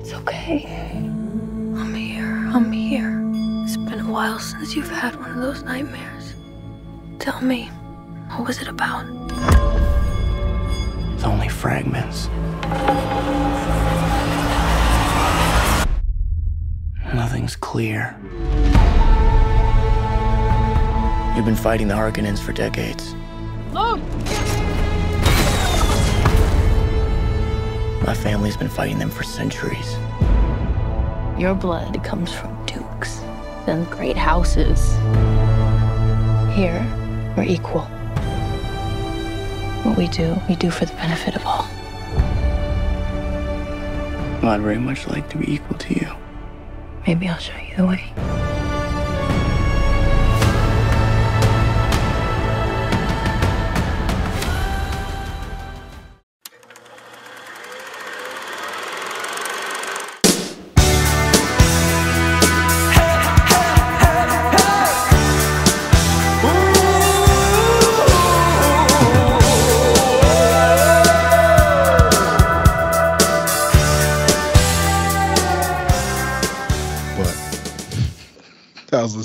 It's okay. I'm here. I'm here. It's been a while since you've had one of those nightmares. Tell me, what was it about? It's only fragments. Nothing's clear. You've been fighting the Harkonnens for decades. My family's been fighting them for centuries. Your blood comes from dukes, then great houses. Here, we're equal. What we do, we do for the benefit of all. I'd very much like to be equal to you. Maybe I'll show you the way.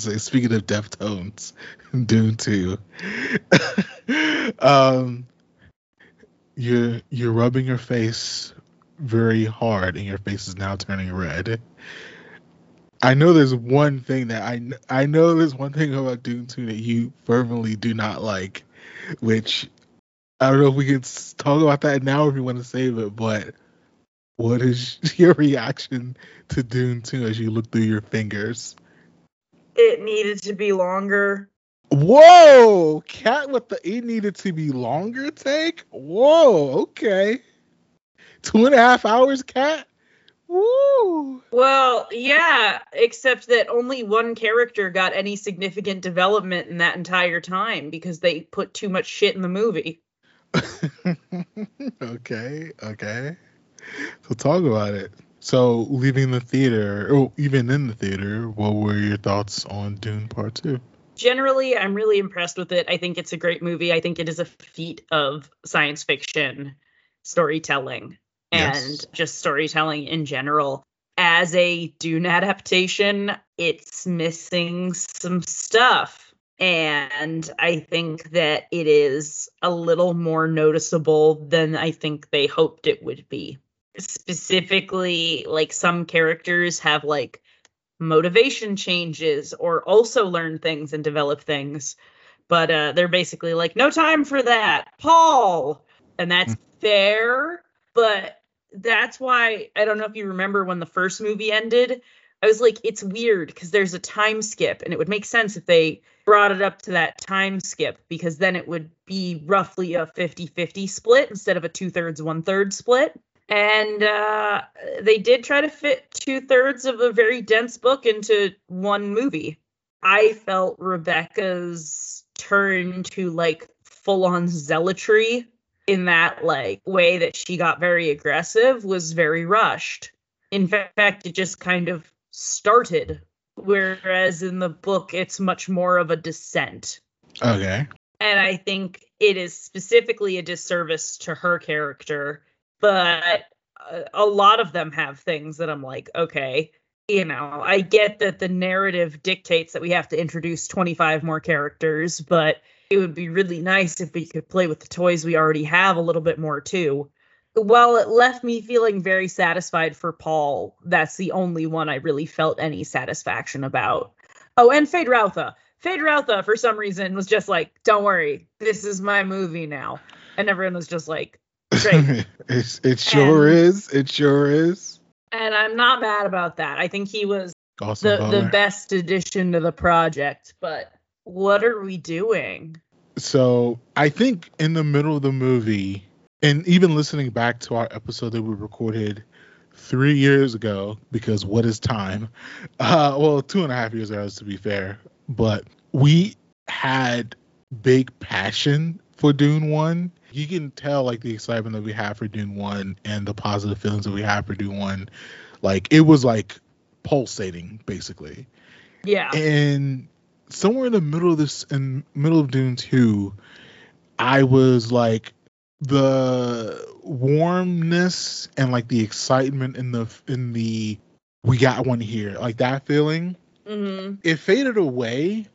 Gonna say, speaking of Deftones, Dune Two, um, you're you're rubbing your face very hard, and your face is now turning red. I know there's one thing that I I know there's one thing about Dune Two that you fervently do not like, which I don't know if we can talk about that now if you want to save it, but what is your reaction to Dune 2 as you look through your fingers? It needed to be longer. Whoa! Kat with the it needed to be longer take? Whoa, okay. Two and a half hours, Kat? Woo! Well, yeah, except that only one character got any significant development in that entire time because they put too much shit in the movie. okay, okay. So talk about it. So leaving the theater, or even in the theater, what were your thoughts on Dune Part 2? Generally, I'm really impressed with it. I think it's a great movie. I think it is a feat of science fiction storytelling and Yes. just storytelling in general. As a Dune adaptation, it's missing some stuff. And I think that it is a little more noticeable than I think they hoped it would be. Specifically, like some characters have like motivation changes or also learn things and develop things. But uh, they're basically like, no time for that, Paul. And that's fair. But that's why I don't know if you remember when the first movie ended. I was like, it's weird because there's a time skip, and it would make sense if they brought it up to that time skip because then it would be roughly a 50 50 split instead of a two thirds, one third split. And uh, they did try to fit two thirds of a very dense book into one movie. I felt Rebecca's turn to like full on zealotry in that like way that she got very aggressive was very rushed. In fact, it just kind of started. Whereas in the book, it's much more of a descent. Okay. And I think it is specifically a disservice to her character. But a, a lot of them have things that I'm like, okay, you know, I get that the narrative dictates that we have to introduce 25 more characters, but it would be really nice if we could play with the toys we already have a little bit more too. While it left me feeling very satisfied for Paul, that's the only one I really felt any satisfaction about. Oh, and Feyd-Rautha. Fade Routha, for some reason, was just like, don't worry, this is my movie now. And everyone was just like, great. it's, it sure And- is. It sure is. and I'm not mad about that. I think he was Awesome. the, the best addition to the project, but what are we doing? So I think in the middle of the movie, and even listening back to our episode that we recorded three years ago, because what is time? Uh, well, two and a half years ago, to be fair, but we had big passion for Dune One. You can tell like the excitement that we have for Dune One and the positive feelings that we have for Dune One. Like it was like pulsating, basically Yeah. and somewhere in the middle of this in middle of dune 2 i was like the warmness and like the excitement in the in the we got one here like that feeling hmm it faded away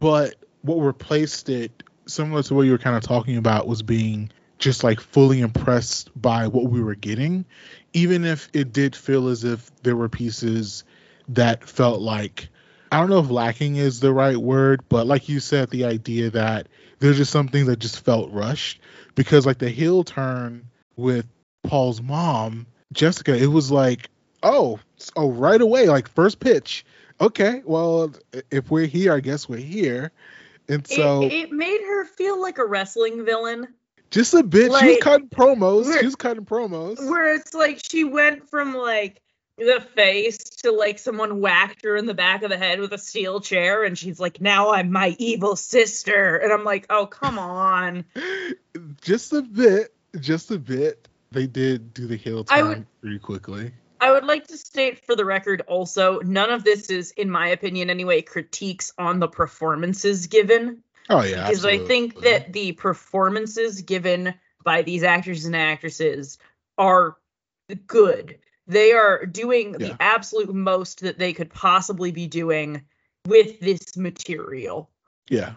but what replaced it similar to what you were kind of talking about was being just like fully impressed by what we were getting even if it did feel as if there were pieces that felt like i don't know if lacking is the right word but like you said the idea that there's just something that just felt rushed because like the heel turn with paul's mom jessica it was like oh oh right away like first pitch. Okay well if we're here i guess we're here and so it, it made her feel like a wrestling villain. Just a bit she was cutting promos. she was cutting promos. where it's like she went from like the face to like someone whacked her in the back of the head with a steel chair and she's like now i'm my evil sister. And i'm like oh come on. Just a bit. Just a bit. They did do the heel turn would- pretty quickly i would like to state for the record also none of this is in my opinion anyway critiques on the performances given oh yeah because I think that the performances given by these actors and actresses are good. They are doing Yeah. the absolute most that they could possibly be doing with this material. yeah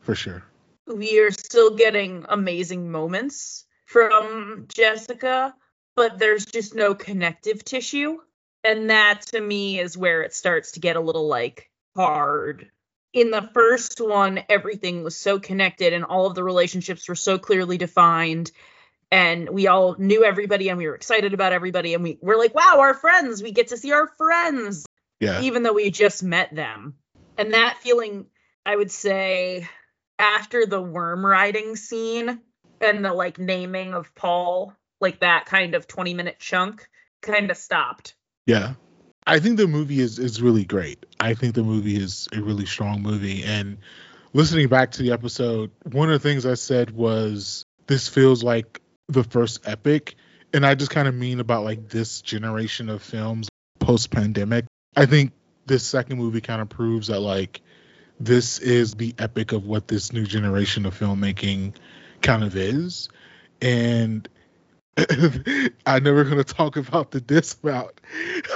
for sure We are still getting amazing moments from Jessica, but there's just no connective tissue. And that to me is where it starts to get a little like hard. In the first one, everything was so connected and all of the relationships were so clearly defined. And we all knew everybody and we were excited about everybody. And we were like, wow, our friends, we get to see our friends yeah even though we just met them. And that feeling, I would say, after the worm riding scene and the like naming of Paul, like that kind of 20 minute chunk kind of stopped. Yeah. I think the movie is is really great. I think the movie is a really strong movie and listening back to the episode, one of the things I said was this feels like the first epic and I just kind of mean about like this generation of films post pandemic. I think this second movie kind of proves that like this is the epic of what this new generation of filmmaking kind of is and I'm never going to talk about the dismount.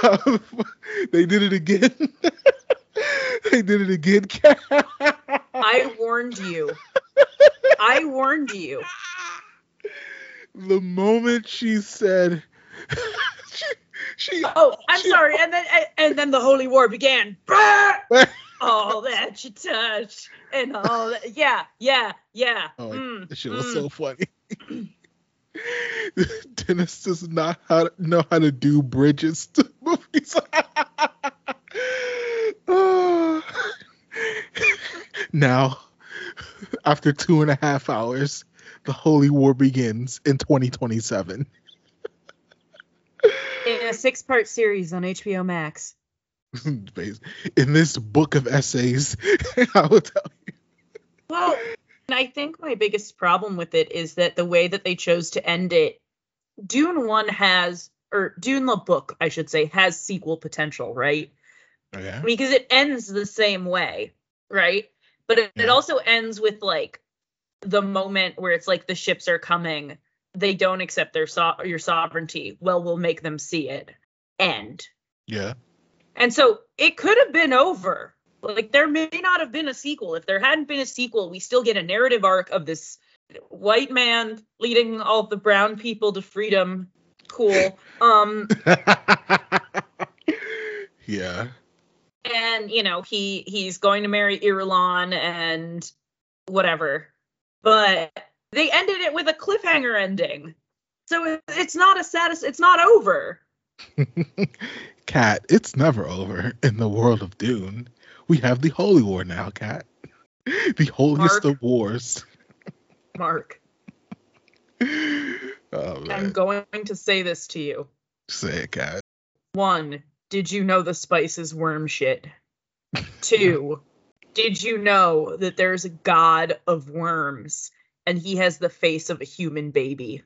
they did it again. they did it again. I warned you. I warned you. the moment she said, she, she Oh, I'm she- sorry. And then and then the holy war began. all that you touch and all that. Yeah, yeah, yeah. Oh, Mm, shit was mm. so funny. Dennis does not how to, know how to do bridges to movies. Now, after two and a half hours, the Holy War begins in 2027. in a six part series on HBO Max. in this book of essays, I will tell you. Well, and I think my biggest problem with it is that the way that they chose to end it, Dune 1 has, or Dune the book, I should say, has sequel potential, right? Oh, okay. Because it ends the same way, right? But it, it also ends with like the moment where it's like the ships are coming, they don't accept their so- your sovereignty. Well, we'll make them see it. End. Yeah. And so it could have been over. Like there may not have been a sequel. If there hadn't been a sequel, we still get a narrative arc of this white man leading all the brown people to freedom. Cool. Um yeah. and you know, he he's going to marry Irulan and whatever. But they ended it with a cliffhanger ending. So it's not a satis it's not over. Kat, it's never over in the world of Dune. We have the Holy War now, Kat. The holiest Marc. of wars. Marc, Oh. I'm going to say this to you. Say it, Kat. One, did you know the spice is worm shit? Two, did you know that there's a god of worms and he has the face of a human baby?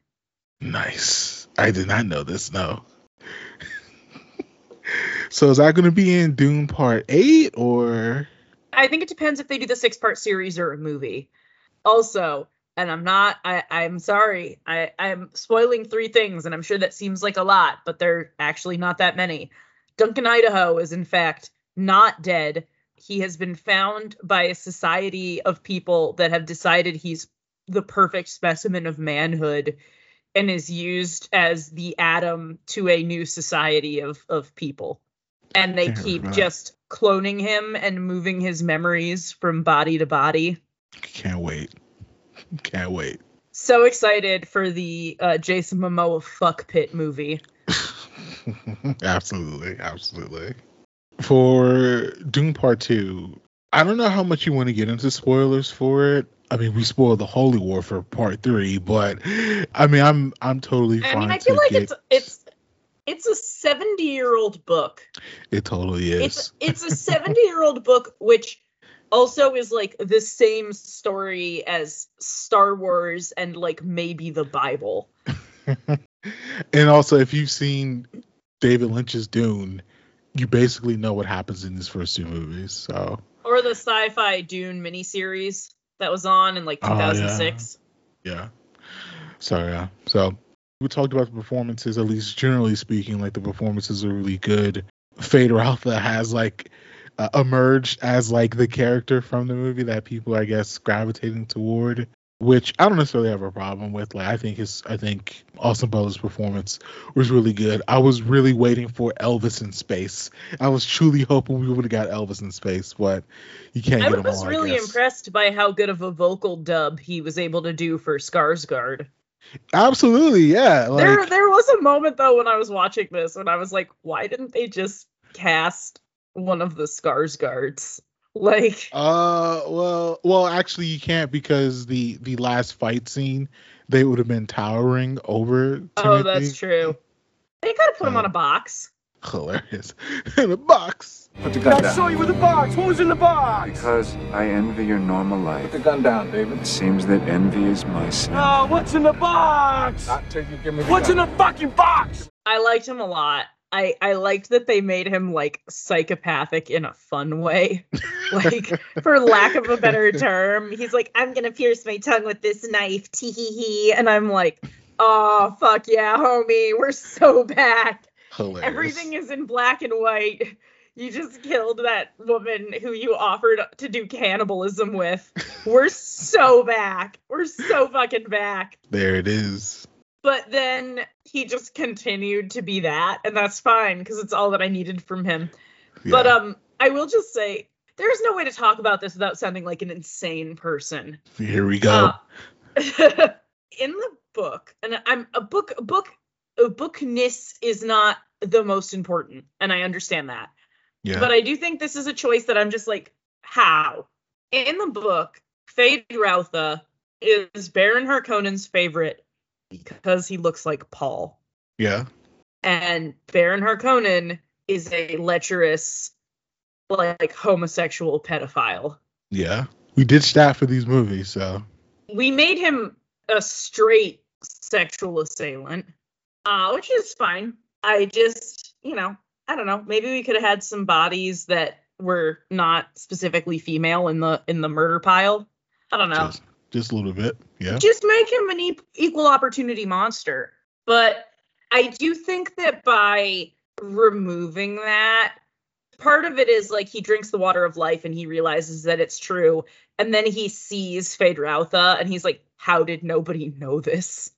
Nice. I did not know this, no. So is that gonna be in Dune Part 8 or I think it depends if they do the six part series or a movie. Also, and I'm not I I'm sorry. I I'm spoiling three things and I'm sure that seems like a lot, but they're actually not that many. Duncan Idaho is in fact not dead. He has been found by a society of people that have decided he's the perfect specimen of manhood and is used as the atom to a new society of of people. And they keep just cloning him and moving his memories from body to body. Can't wait. Can't wait. So excited for the uh, Jason Momoa fuck pit movie. absolutely, absolutely. For Dune Part Two, I don't know how much you want to get into spoilers for it. I mean, we spoiled the Holy War for Part Three, but I mean, I'm I'm totally fine. I mean, I feel like get, it's it's it's a 70 year old book. it totally is. It's it's a 70 year old book, which also is like the same story as Star Wars and like maybe the Bible. and also, if you've seen David Lynch's Dune, you basically know what happens in these first two movies. So Or the sci-fi Dune miniseries that was on in like Oh, yeah. 2006. yeah. So yeah. So we talked about the performances, at least generally speaking, like the performances are really good. Feyd-Rautha has like uh, emerged as like the character from the movie that people I guess gravitating toward, which I don't necessarily have a problem with. Like I think his I think Austin Butler's performance was really good. I was really waiting for Elvis in space. I was truly hoping we would have got Elvis in space, but you can't I get him was all, really I guess. impressed by how good of a vocal dub he was able to do for Skarsgård. Absolutely, yeah. Like, there there was a moment though when I was watching this when I was like, why didn't they just cast one of the Skarsgårds? Like Uh, well, well, actually, you can't because the the last fight scene, they would have been towering over. Oh, that's true. They could have put him Uh, on a box. Hilarious in a box. Put the gun I down. saw you with a box. What was in the box? Because I envy your normal life. Put the gun down, David. It seems that envy is my sin. Oh, what's in the box? Not till you give me the What's in the fucking box? I liked him a lot. I I liked that they made him like psychopathic in a fun way. Like for lack of a better term, he's like, I'm gonna pierce my tongue with this knife, tee hee hee, and I'm like, oh fuck yeah, homie, we're so back. Hilarious. Everything is in black and white. You just killed that woman who you offered to do cannibalism with. We're so back. We're so fucking back. There it is. But then he just continued to be that, and that's fine because it's all that I needed from him. But um, I will just say there's no way to talk about this without sounding like an insane person. Here we go. Uh, in the book, and I'm a book a book a bookness is not the most important, and I understand that. yeah. But I do think this is a choice that I'm just like, how? In the book, Feyd-Rautha is Baron Harkonnen's favorite because he looks like Paul. yeah. And Baron Harkonnen is a lecherous, like homosexual pedophile. Yeah. We did that for these movies, so We made him a straight sexual assailant, uh, which is fine. I just, you know, I don't know. Maybe we could have had some bodies that were not specifically female in the in the murder pile. I don't know. just just a little bit. Yeah. Just make him an e- equal opportunity monster. But I do think that by removing that, part of it is like he drinks the water of life and he realizes that it's true. And then he sees Phaedra and he's like, how did nobody know this?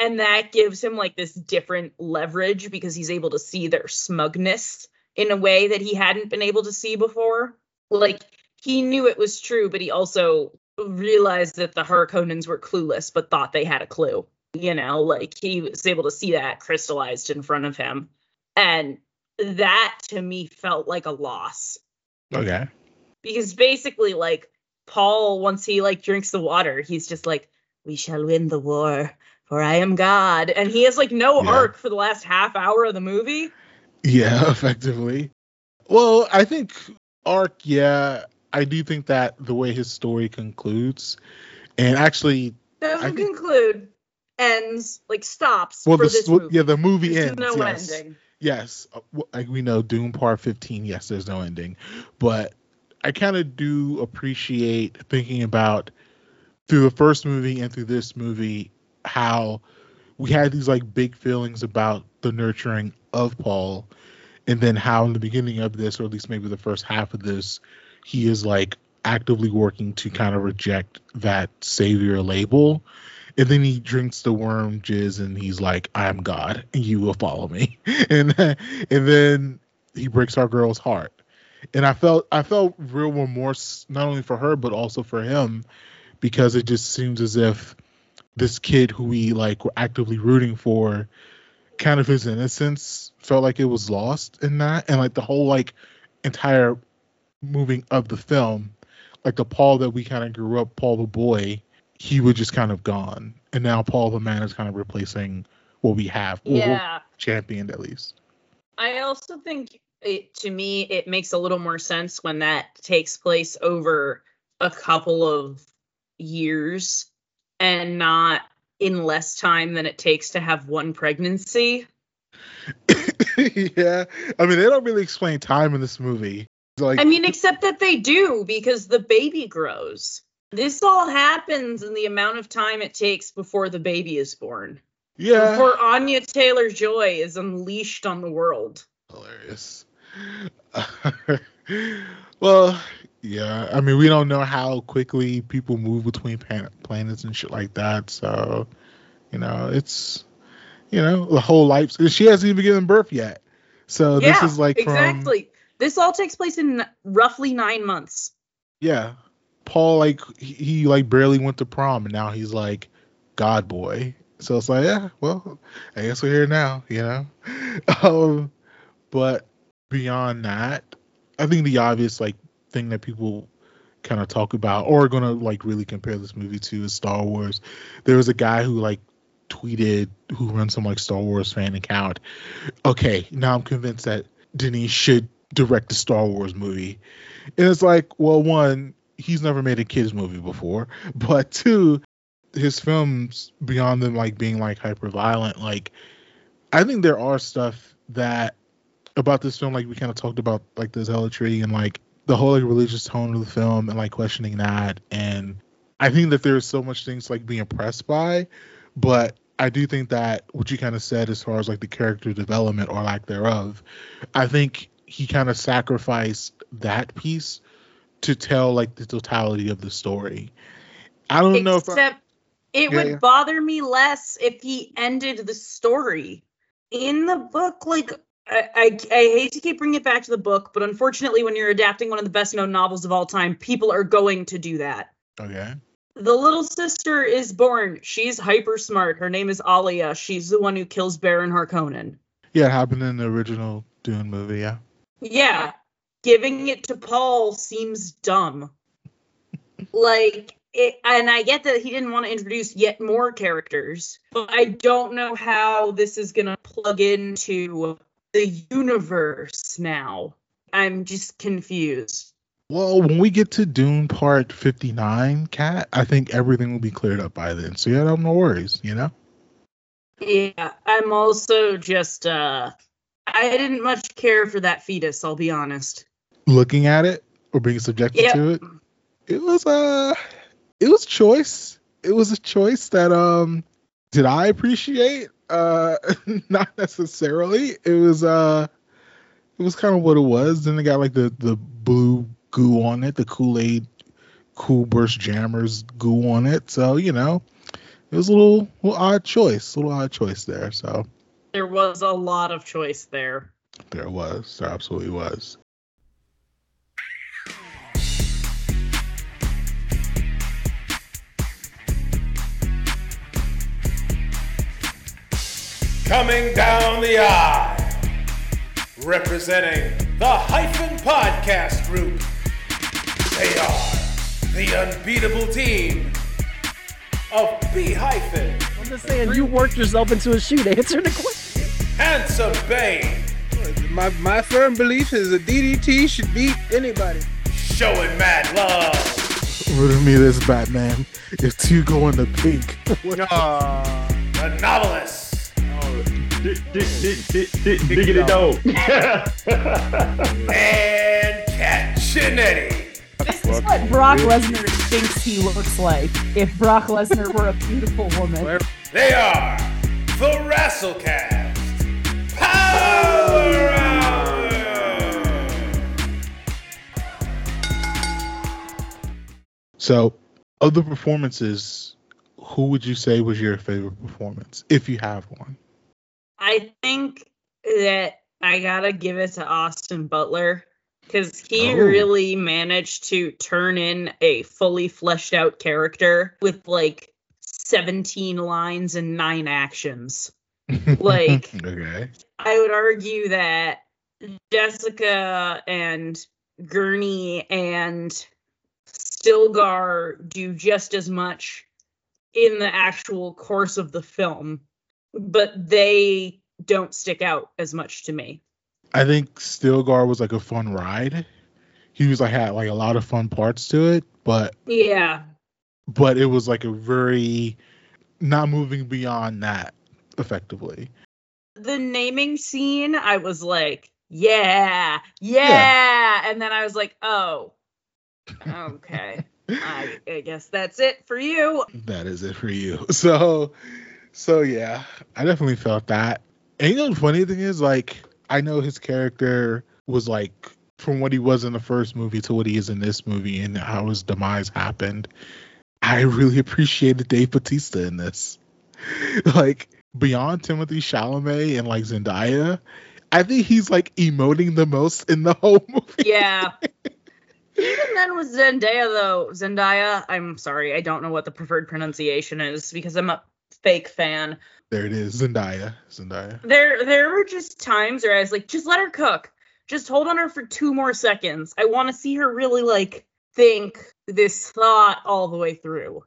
And that gives him like this different leverage because he's able to see their smugness in a way that he hadn't been able to see before. Like he knew it was true, but he also realized that the Harkonnens were clueless, but thought they had a clue. You know, like he was able to see that crystallized in front of him. And that to me felt like a loss Okay. because basically, like, Paul, once he like drinks the water, he's just like, we shall win the war, for I am God. And he has like no Yeah. arc for the last half hour of the movie. Yeah, effectively. Well, I think arc, yeah, I do think that the way his story concludes, and actually, Doesn't think- conclude, ends, like stops well, for the movie. yeah, the movie There's ends. no yes. ending. Yes, uh, like we know, Dune Part 15. Yes, there's no ending, but I kind of do appreciate thinking about through the first movie and through this movie how we had these like big feelings about the nurturing of Paul and then how in the beginning of this or at least maybe the first half of this he is like actively working to kind of reject that savior label. And then he drinks the worm jizz and he's like i'm god and you will follow me. And and then he breaks our girl's heart. And i felt i felt real remorse not only for her but also for him because it just seems as if this kid who we like were actively rooting for kind of his innocence felt like it was lost in that. And like the whole like entire moving of the film like the paul that we kind of grew up paul the boy he was just kind of gone. And now paul the man is kind of replacing what we have or Yeah. championed at least. I also think it, to me it makes a little more sense when that takes place over a couple of years and not in less time than it takes to have one pregnancy. yeah i mean they don't really explain time in this movie like I mean, except that they do because the baby grows. This all happens in the amount of time it takes before the baby is born. yeah Before Anya Taylor Joy is unleashed on the world. hilarious. well, yeah. I mean, we don't know how quickly people move between pan- planets and shit like that. So, you know, it's you know the whole life. She hasn't even given birth yet. So yeah, this is like from exactly. This all takes place in roughly nine months. yeah. Paul like he, he like barely went to prom and now he's like God boy. So it's like yeah, well, I guess we're here now, you know. um, but beyond that, I think the obvious like thing that people kind of talk about or are gonna like really compare this movie to is Star Wars. There was a guy who like tweeted who runs some like Star Wars fan account. Okay, now I'm convinced that Denise should direct a Star Wars movie. And it's like, well, one, he's never made a kids movie before, but two, his films beyond them like being like hyper violent, like I think there are stuff that about this film, like we kind of talked about like the zealotry and like the whole like religious tone of the film and like questioning that. And I think that there's so much things like being impressed by, but I do think that what you kind of said as far as like the character development or lack thereof, I think he kind of sacrificed that piece to tell like the totality of the story. I don't know if I, Except it Yeah, would yeah. bother me less if he ended the story. In the book, like I, I, I hate to keep bringing it back to the book, but unfortunately, when you're adapting one of the best known novels of all time, people are going to do that. okay. The little sister is born. She's hyper smart. Her name is Alia. She's the one who kills Baron Harkonnen. Yeah, it happened in the original Dune movie. Yeah. Yeah, giving it to Paul seems dumb. like, it, and I get that he didn't want to introduce yet more characters, but I don't know how this is going to plug into the universe now. I'm just confused. Well, when we get to Dune Part 59, Kat, I think everything will be cleared up by then. So yeah, no no worries, you know? Yeah, I'm also just, uh, I didn't much care for that fetus, I'll be honest. Looking at it or being subjected Yep. to it, it was uh it was choice. It was a choice that um did I appreciate? Uh not necessarily. It was uh it was kind of what it was. Then they got like the the blue goo on it, the Kool-Aid cool burst jammers goo on it. So, you know, it was a little, little odd choice, a little odd choice there. So There was a lot of choice there. there was, there absolutely was. Coming down the aisle, representing the Hyphen Podcast Group. They are the unbeatable team of B Hyphen, I'm just saying, you worked yourself into a shoot. Answer the question. Handsome Bane, My my firm belief is that DDT should beat anybody. showing mad love. Riddle me this, Batman. If two go in the pink, what The novelist, Diggity dog. and Kat Chinetti. This is what Brock Lesnar thinks he looks like if Brock Lesnar were a beautiful woman. They are the Wrestlecast Power! So, of the performances, who would you say was your favorite performance, if you have one? I think that I gotta give it to Austin Butler because he Oh. really managed to turn in a fully fleshed out character with like 17 lines and nine actions. Like- okay. I would argue that Jessica and Gurney and Stilgar do just as much in the actual course of the film, but they don't stick out as much to me. I think Stilgar was like a fun ride. He was like had like a lot of fun parts to it, but Yeah. but it was like a very not moving beyond that effectively. The naming scene, I was like, yeah, yeah. And then I was like, oh, okay. I, I guess that's it for you. That is it for you. So so yeah, I definitely felt that. And you know the funny thing is like I know his character was like from what he was in the first movie to what he is in this movie and how his demise happened. I really appreciated Dave Batista in this. like beyond Timothée Chalamet and like Zendaya, I think he's like emoting the most in the whole movie. Yeah. Even then with Zendaya though, Zendaya, I'm sorry, I don't know what the preferred pronunciation is because I'm a fake fan. There it is, Zendaya. Zendaya. There there were just times where I was like, just let her cook. Just hold on her for two more seconds. I want to see her really like think this thought all the way through.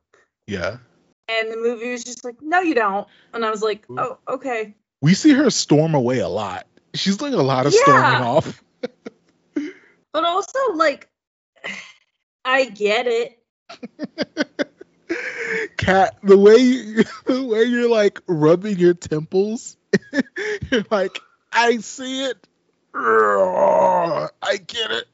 Yeah. And the movie was just like, no, you don't. And I was like, oh, okay. We see her storm away a lot. She's doing a lot of Yeah. storming off. But also, like, I get it. Kat, the way you, the way you're like rubbing your temples, you're like, I see it. I get it.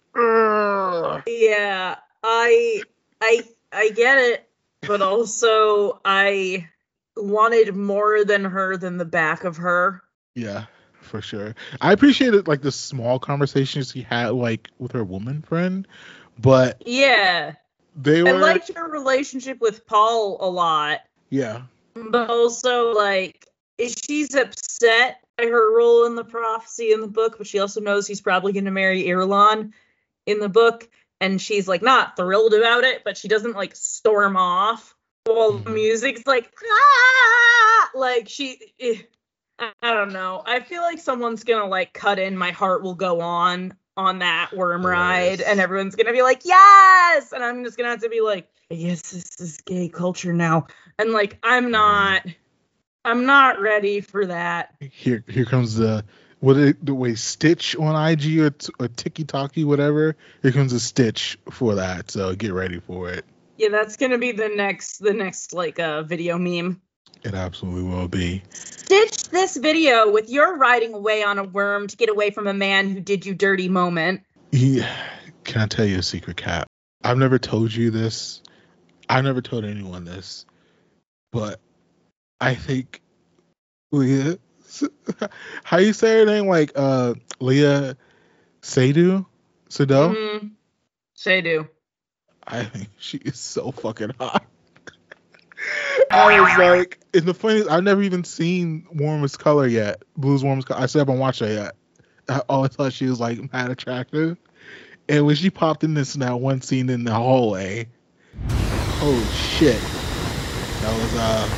Yeah, I I I get it, but also I wanted more than her than the back of her. Yeah, for sure. I appreciated like the small conversations he had like with her woman friend, but Yeah. They I liked her relationship with Paul a lot, yeah. but also like she's upset by her role in the prophecy in the book, but she also knows he's probably gonna marry Irulan in the book, and she's like not thrilled about it, but she doesn't like storm off while the Mhm. music's like ah! like she eh, I, I don't know. I feel like someone's gonna like cut in my heart will go on on that worm ride Yes. and everyone's gonna be like yes and i'm just gonna have to be like yes, this is gay culture now and like i'm not i'm not ready for that Here here comes the what it, the way Stitch on IG or, t- or Tiki Talkie whatever. Here comes a Stitch for that. So get ready for it. yeah that's gonna be the next the next like uh video meme It absolutely will be. stitch this video with your riding away on a worm to get away from a man who did you dirty moment Yeah. Can I tell you a secret, Cap? I've never told you this. I've never told anyone this, but I think Leah. How you say her name? Like uh, Léa Seydoux? Sado? mm say do I think she is so fucking hot. I was like, and the funny is, I've never even seen Warmest Color yet. Blues Warmest Color. I still haven't watched it yet. I always thought she was like mad attractive. And when she popped in this now one scene in the hallway, oh shit, that was uh,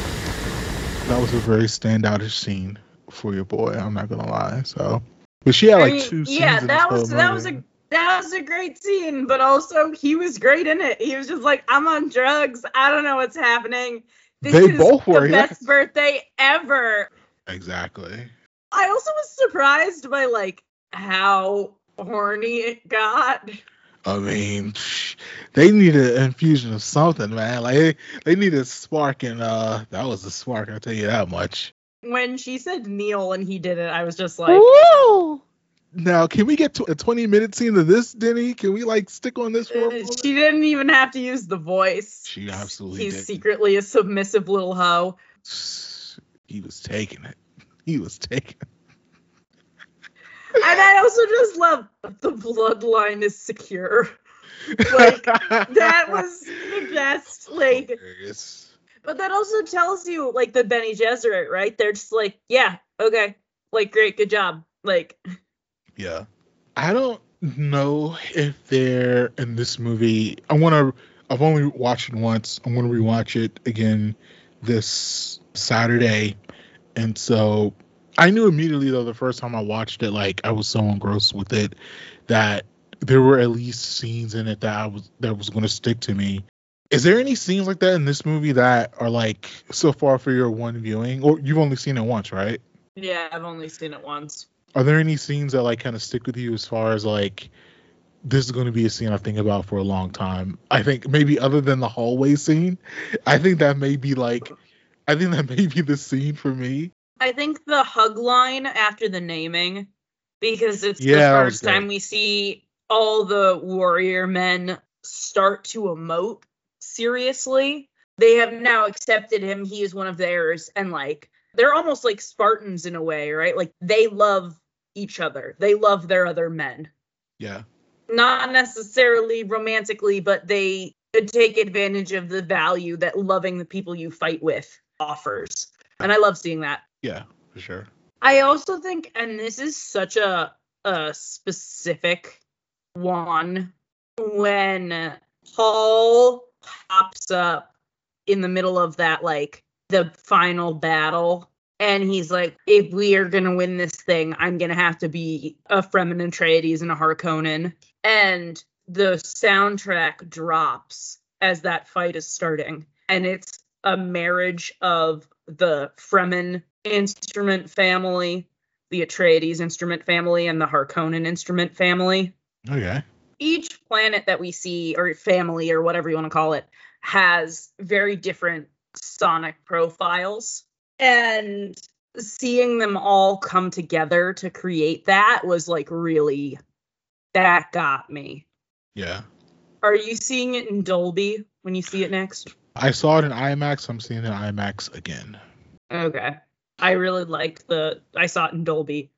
that was a very standoutish scene for your boy. I'm not gonna lie. So, but she had I like mean, two scenes. yeah in that was that was a movie. That was a great scene but also he was great in it he was just like i'm on drugs i don't know what's happening this They is both were, the yeah. best birthday ever exactly. i also was surprised by like how horny it got I mean, they need an infusion of something, man. Like they, they need a spark, and uh, that was a spark. I'll tell you that much. when she said neil and he did it i was just like Woo! Now, can we get to a 20 minute scene of this, Denny? Can we like stick on this for a Uh, moment? She didn't even have to use the voice. She absolutely He's did. secretly a submissive little hoe. He was taking it. He was taking it. And I also just love the bloodline is secure. Like that was the best. Like, Hilarious. but that also tells you like the Bene Gesserit, right? They're just like, yeah, okay, like great, good job. Like, Yeah. I don't know if they're in this movie. I want to. I've only watched it once. I'm going to rewatch it again this Saturday, and so I knew immediately though the first time I watched it, like I was so engrossed with it that there were at least scenes in it that I was that was going to stick to me. Is there any scenes like that in this movie that are like so far for your one viewing, or you've only seen it once, right? yeah, I've only seen it once. Are there any scenes that like kind of stick with you as far as like this is going to be a scene I think about for a long time? I think maybe other than the hallway scene, I think that may be like I think that may be the scene for me. I think the hug line after the naming, because it's Yeah, the first time we see all the warrior men start to emote seriously. They have now accepted him. He is one of theirs. And like, they're almost like Spartans in a way, right? Like, they love each other, they love their other men. Yeah. Not necessarily romantically, but they take advantage of the value that loving the people you fight with offers. And I love seeing that. Yeah, for sure. I also think, and this is such a a specific one, when Paul pops up in the middle of that, like the final battle, and he's like, "If we are gonna win this thing, I'm gonna have to be a Fremen Atreides and a Harkonnen," and the soundtrack drops as that fight is starting, and it's a marriage of the Fremen instrument family, the Atreides instrument family, and the Harkonnen instrument family. Okay. Each planet that we see, or family, or whatever you want to call it, has very different sonic profiles. And seeing them all come together to create that was like really, that got me. Yeah. Are you seeing it in Dolby when you see it next? I saw it in IMAX. I'm seeing it in IMAX again. Okay. I really liked the, I saw it in Dolby.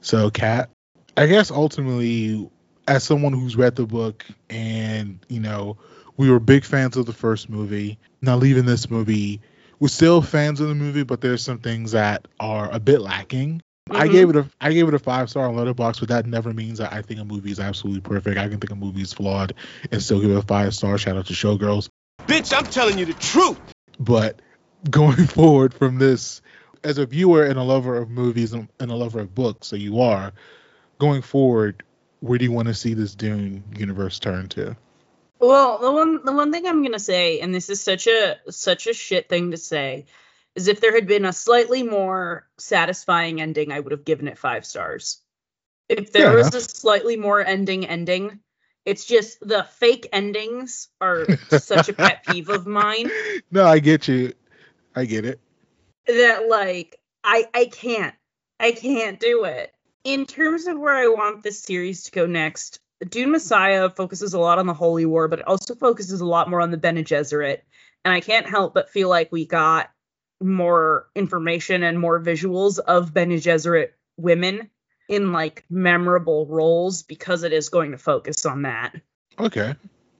So, Kat, I guess ultimately, as someone who's read the book and, you know, we were big fans of the first movie, now leaving this movie, we're still fans of the movie, but there's some things that are a bit lacking. I Mhm. gave it a I gave it a five star on Letterboxd, but that never means that I think a movie is absolutely perfect. I can think a movie is flawed and still give it a five star. Shout out to Showgirls. Bitch, I'm telling you the truth. But going forward from this, as a viewer and a lover of movies and a lover of books, so you are, going forward, where do you want to see this Dune universe turn to? Well, the one the one thing I'm gonna say, and this is such a such a shit thing to say, is if there had been a slightly more satisfying ending, I would have given it five stars. If there Fair was enough. a slightly more ending ending, it's just the fake endings are such a pet peeve of mine No, I get you. I get it. that like I I can't I can't do it. In terms of where I want this series to go next, Dune Messiah focuses a lot on the Holy War, but it also focuses a lot more on the Bene Gesserit. And I can't help but feel like we got more information and more visuals of Bene Gesserit women in like memorable roles because it is going to focus on that. Okay.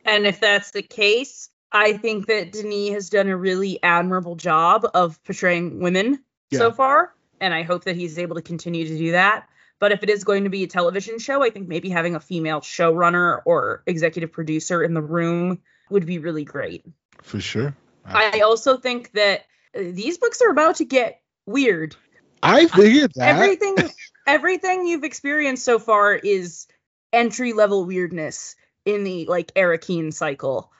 And if that's the case, I think that Denis has done a really admirable job of portraying women so far. And I hope that he's able to continue to do that. But if it is going to be a television show, I think maybe having a female showrunner or executive producer in the room would be really great. For sure. I also think that uh, these books are about to get weird. I figured that. Everything everything you've experienced so far is entry level weirdness in the like Arakeen cycle.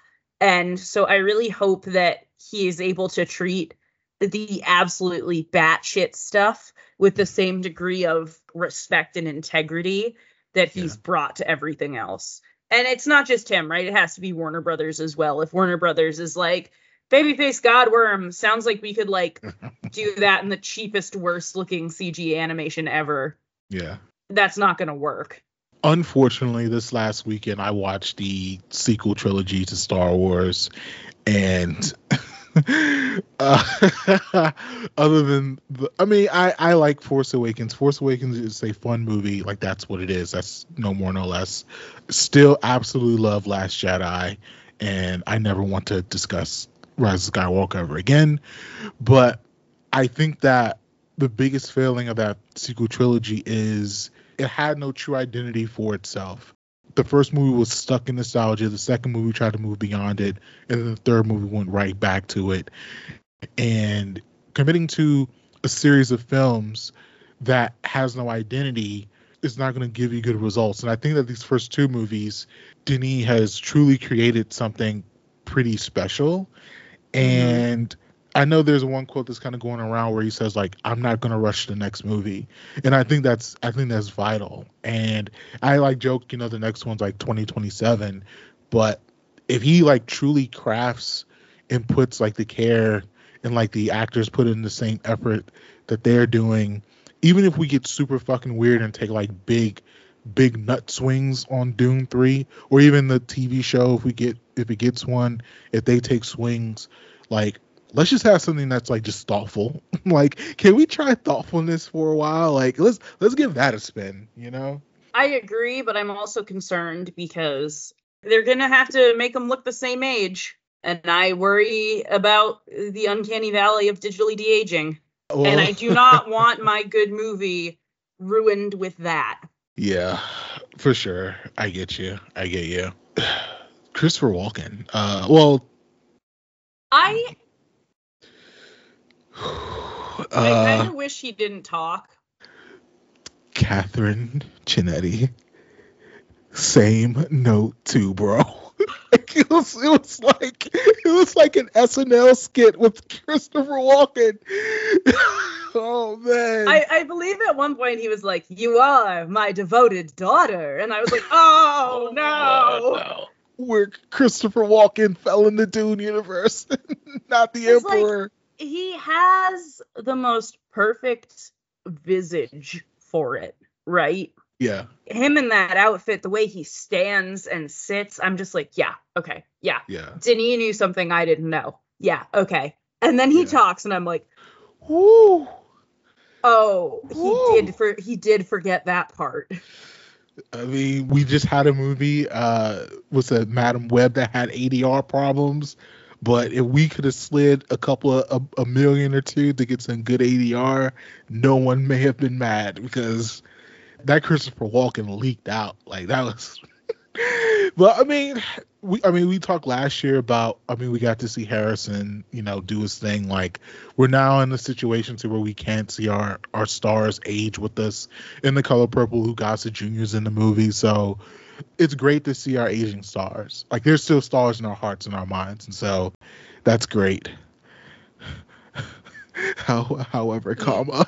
And so I really hope that he is able to treat the absolutely batshit stuff with the same degree of respect and integrity that he's brought to everything else. And it's not just him, right? It has to be Warner Brothers as well. If Warner Brothers is like, Babyface Godworm sounds like we could like do that in the cheapest, worst looking CG animation ever. Yeah. that's not going to work. Unfortunately, this last weekend I watched the sequel trilogy to Star Wars, and uh, other than the, I mean, I I like Force Awakens. Force Awakens is a fun movie, like that's what it is. That's no more, no less. Still, absolutely love Last Jedi, and I never want to discuss Rise of Skywalker ever again. But I think that the biggest failing of that sequel trilogy is it had no true identity for itself. The first movie was stuck in nostalgia. The second movie tried to move beyond it, and then the third movie went right back to it. And committing to a series of films that has no identity is not going to give you good results. And I think that these first two movies, Denis has truly created something pretty special. Mm-hmm. And I know there's one quote that's kind of going around where he says like I'm not going to rush the next movie. And I think that's I think that's vital. And I like joke, you know, the next one's like 2027, but if he like truly crafts and puts like the care and like the actors put in the same effort that they're doing, even if we get super fucking weird and take like big big nut swings on Dune 3 or even the TV show if we get if it gets one, if they take swings like let's just have something that's like just thoughtful. like, can we try thoughtfulness for a while? Like, let's let's give that a spin. You know? I agree, but I'm also concerned because they're gonna have to make them look the same age, and I worry about the uncanny valley of digitally de aging. And I do not want my good movie ruined with that. Yeah, for sure. I get you. I get you. Christopher Walken. Uh, well, I I uh, kind of wish he didn't talk. Catherine Chinetti. Same note too, bro. it was it was like it was like an SNL skit with Christopher Walken. oh man. I, I believe at one point he was like, "You are my devoted daughter," and I was like, "Oh, oh no. no. Where Christopher Walken fell in the Dune universe, not the It's like- Emperor. He has the most perfect visage for it, right? yeah. Him in that outfit, the way he stands and sits, I'm just like, yeah, okay, yeah. Yeah. Denis knew something I didn't know. Yeah, okay. And then he Yeah. talks, and I'm like, Woo. oh, he did for he did forget that part. I mean, we just had a movie, uh, was a Madam Web that had ADR problems, but if we could have slid a couple of a, a million or two to get some good ADR, no one may have been mad because that Christopher Walken leaked out. Like that was. but I mean, we I mean we talked last year about I mean we got to see Harrison, you know, do his thing. Like we're now in a situation to where we can't see our our stars age with us in the color purple who got the juniors in the movie. So it's great to see our aging stars. Like there's still stars in our hearts and our minds, and so that's great. How, however, comma.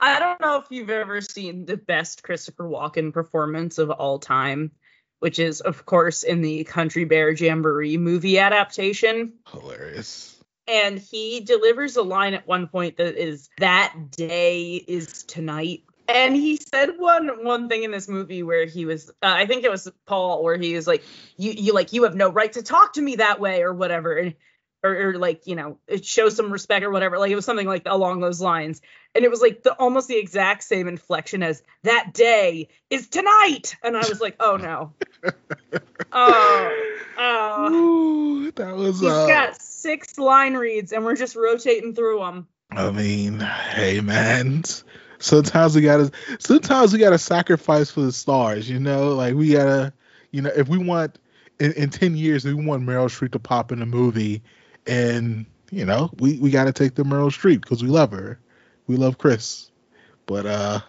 I don't know if you've ever seen the best Christopher Walken performance of all time, which is, of course, in the Country Bear Jamboree movie adaptation. Hilarious. And he delivers a line at one point that is, "That day is tonight." And he said one one thing in this movie where he was, uh, I think it was Paul, where he was like, "You you like you have no right to talk to me that way" or whatever, and or, or like you know, it shows some respect or whatever. Like it was something like along those lines and it was like the almost the exact same inflection as that day is tonight and i was like oh no oh oh Ooh, that was he's uh, got six line reads and we're just rotating through them I mean, hey man. Sometimes we gotta sometimes we gotta sacrifice for the stars, you know? Like we gotta you know, if we want in, in ten years we want Meryl Streep to pop in a movie and you know, we, we gotta take the Meryl Streep because we love her. We love Chris. But uh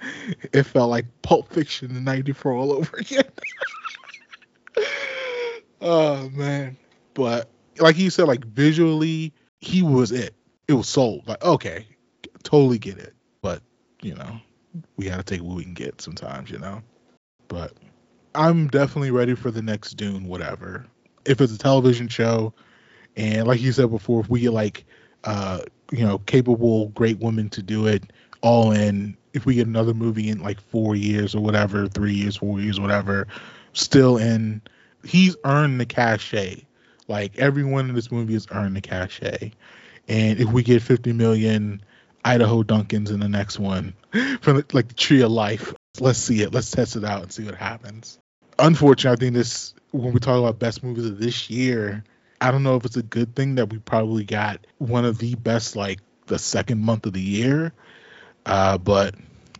it felt like Pulp Fiction in '94 all over again. oh man! But like you said, like visually, he was it. It was sold. Like okay, totally get it. You know, we got to take what we can get sometimes. You know. But I'm definitely ready for the next Dune. Whatever. If it's a television show, and like you said before, if we get like uh you know capable great women to do it all in. If we get another movie in like four years or whatever, three years, four years, whatever, still in. He's earned the cachet. Like everyone in this movie has earned the cachet. And if we get 50 million Idaho Duncans in the next one from like the Tree of Life, let's see it. Let's test it out and see what happens. Unfortunately, I think this when we talk about best movies of this year, I don't know if it's a good thing that we probably got one of the best like the second month of the year. Uh, but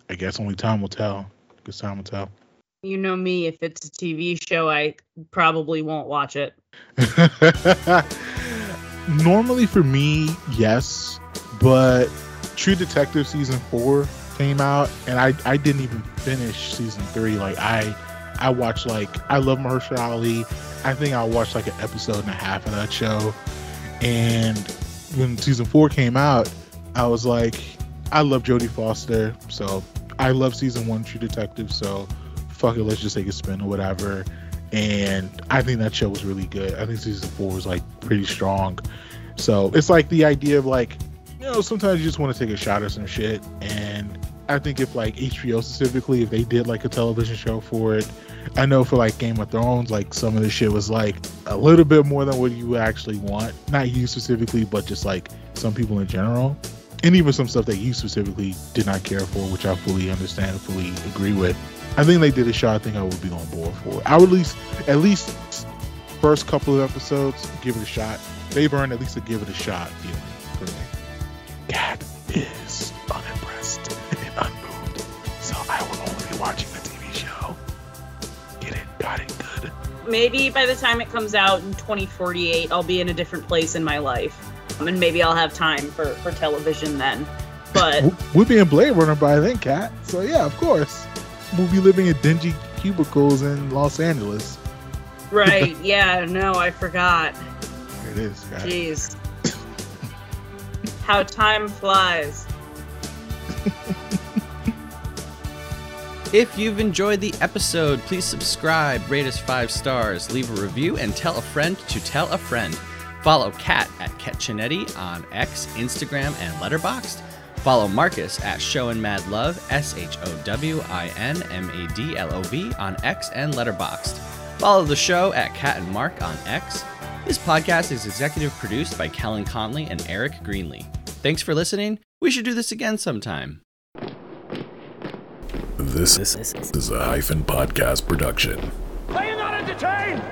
I guess only time will tell. Because time will tell. You know me, if it's a TV show, I probably won't watch it. Normally for me, yes, but True Detective season four came out, and I I didn't even finish season three. Like I I watched like I love Mahershala Ali. I think I watched like an episode and a half of that show, and when season four came out, I was like, I love Jodie Foster, so I love season one True Detective, so fuck it, let's just take a spin or whatever. And I think that show was really good. I think season four was like pretty strong. So it's like the idea of like, you know, sometimes you just want to take a shot at some shit. And I think if like HBO specifically, if they did like a television show for it, I know for like Game of Thrones, like some of the shit was like a little bit more than what you actually want. Not you specifically, but just like some people in general. And even some stuff that you specifically did not care for, which I fully understand, and fully agree with. I think they did a shot. I think I would be on board for. I would at least at least first couple of episodes, give it a shot. They've earned at least a give it a shot feeling for me. Kat is unimpressed and unmoved, so I will only be watching the TV show. Get it? Got it good. Maybe by the time it comes out in 2048, I'll be in a different place in my life. And maybe I'll have time for, for television then. But we'll be in Blade Runner by then, Kat. So yeah, of course. We'll be living in dingy cubicles in Los Angeles. Right. yeah. No, I forgot. It is. Kat. Jeez. How time flies. If you've enjoyed the episode, please subscribe, rate us five stars, leave a review, and tell a friend to tell a friend. Follow Kat at Ketchinetti on X, Instagram, and Letterboxd. Follow Marcus at Showin' Mad Love, S H O W I N M A D L O V on X and Letterboxd. Follow the show at Kat and Marc on X. This podcast is executive produced by Kellen Conley and Eric Greenlee. Thanks for listening. We should do this again sometime. This is a hyphen podcast production. Are you not entertained?